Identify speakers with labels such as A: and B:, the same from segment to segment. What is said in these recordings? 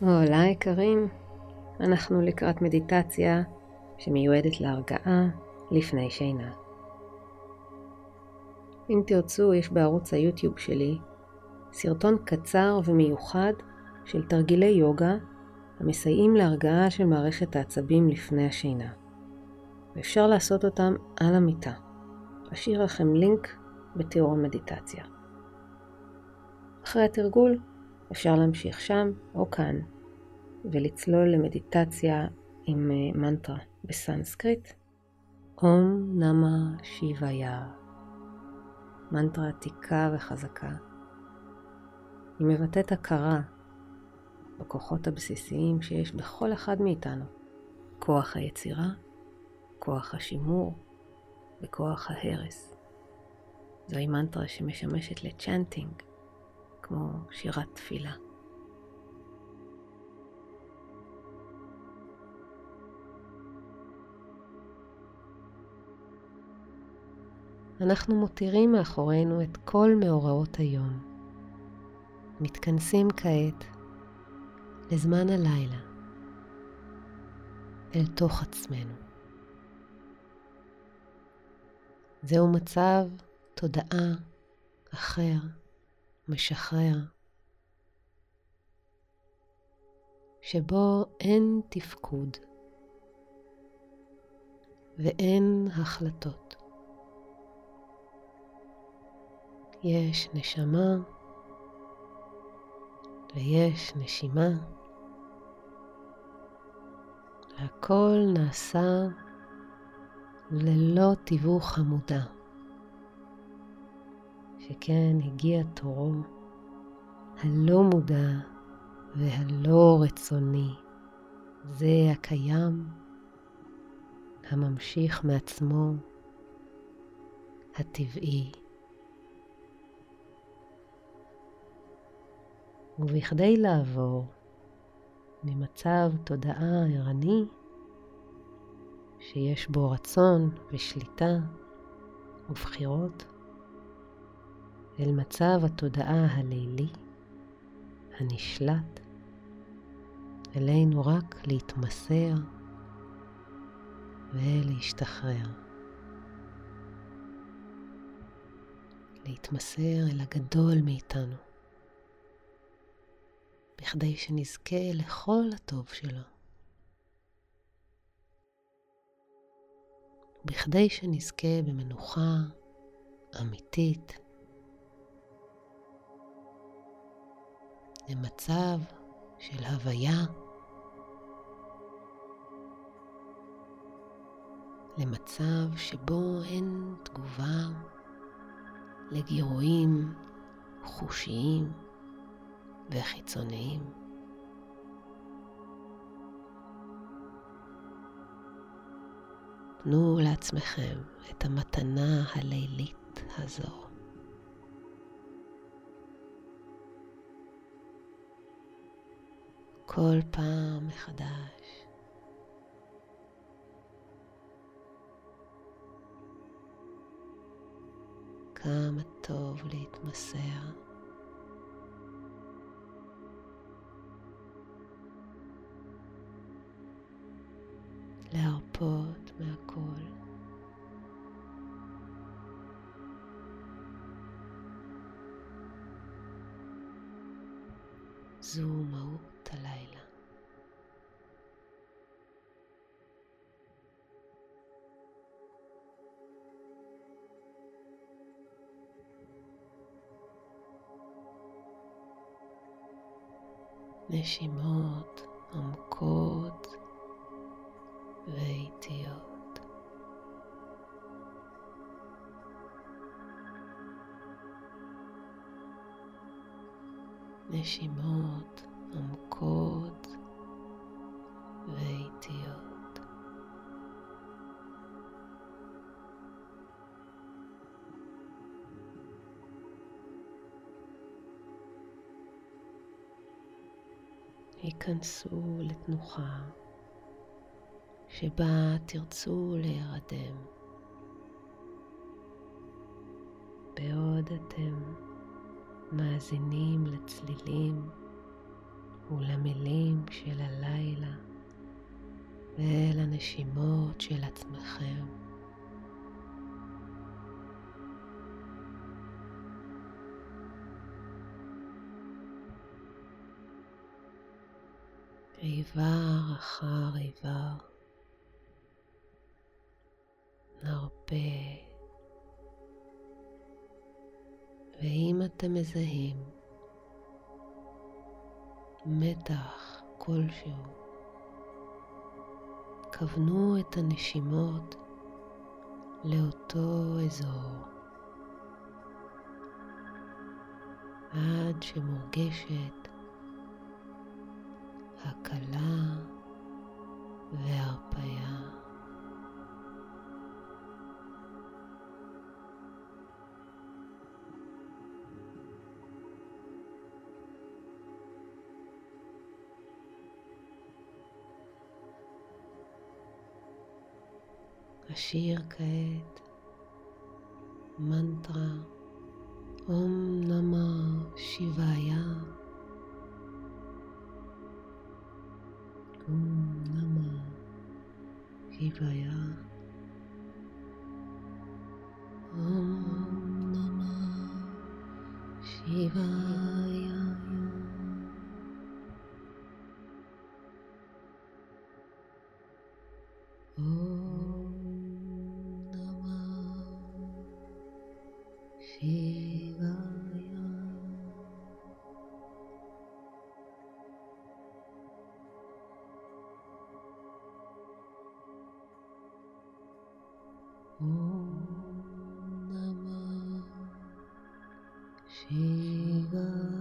A: הולה יקרים, אנחנו לקראת מדיטציה שמיועדת להרגעה לפני שינה. אם תרצו, יש בערוץ היוטיוב שלי סרטון קצר ומיוחד של תרגילי יוגה המסייעים להרגעה של מערכת העצבים לפני השינה. ואפשר לעשות אותם על המיטה. אשאיר לכם לינק בתיאור המדיטציה. אחרי התרגול אפשר להמשיך שם או כאן ולצלול למדיטציה עם אה, מנטרה בסנסקריט. אום נמה שיוויה. מנטרה עתיקה וחזקה. היא מבטאת הכרה בכוחות הבסיסיים שיש בכל אחד מאיתנו. כוח היצירה, כוח השימור וכוח ההרס. זוהי מנטרה שמשמשת לצ'אנטינג, כמו שירת תפילה. אנחנו מותירים מאחורינו את כל מאורעות היום. מתכנסים כעת לזמן הלילה, אל תוך עצמנו. זהו מצב תודעה אחר, משחרר, שבו אין תפקוד ואין החלטות. יש נשמה ויש נשימה. והכל נעשה ללא תיווך המודע. שכן הגיע תורו הלא מודע והלא רצוני. זה הקיים, הממשיך מעצמו, הטבעי. ובכדי לעבור ממצב תודעה ערני, שיש בו רצון ושליטה ובחירות, אל מצב התודעה הלילי, הנשלט, עלינו רק להתמסר ולהשתחרר. להתמסר אל הגדול מאיתנו. בכדי שנזכה לכל הטוב שלו. בכדי שנזכה במנוחה אמיתית, למצב של הוויה, למצב שבו אין תגובה לגירויים חושיים. וחיצוניים. תנו לעצמכם את המתנה הלילית הזו. כל פעם מחדש. כמה טוב להתמסר להרפות מהכל. זו מהות הלילה. נשימות עמוקות ואיטיות. נשימות עמוקות ואיטיות. היכנסו לתנוחה שבה תרצו להירדם. בעוד אתם מאזינים לצלילים ולמילים של הלילה ולנשימות של עצמכם. איבר אחר איבר, נרפה, ואם אתם מזהים מתח כלשהו, כוונו את הנשימות לאותו אזור. עד שמורגשת הקלה אשיר כעת מנטרה אום נמה שיבאיה אום נמה שיבאיה אום נמה שיבאיה Om 시간.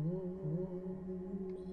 A: Mm-hmm.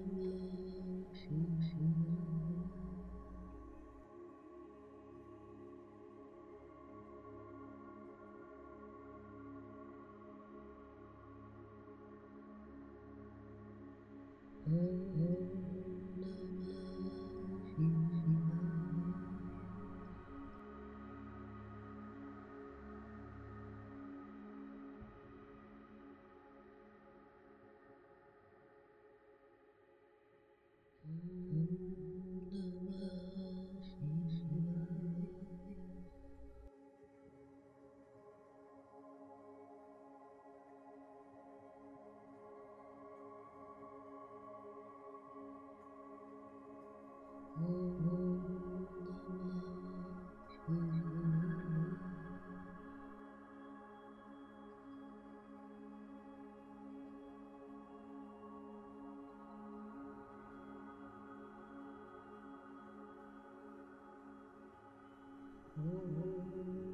A: Uhum.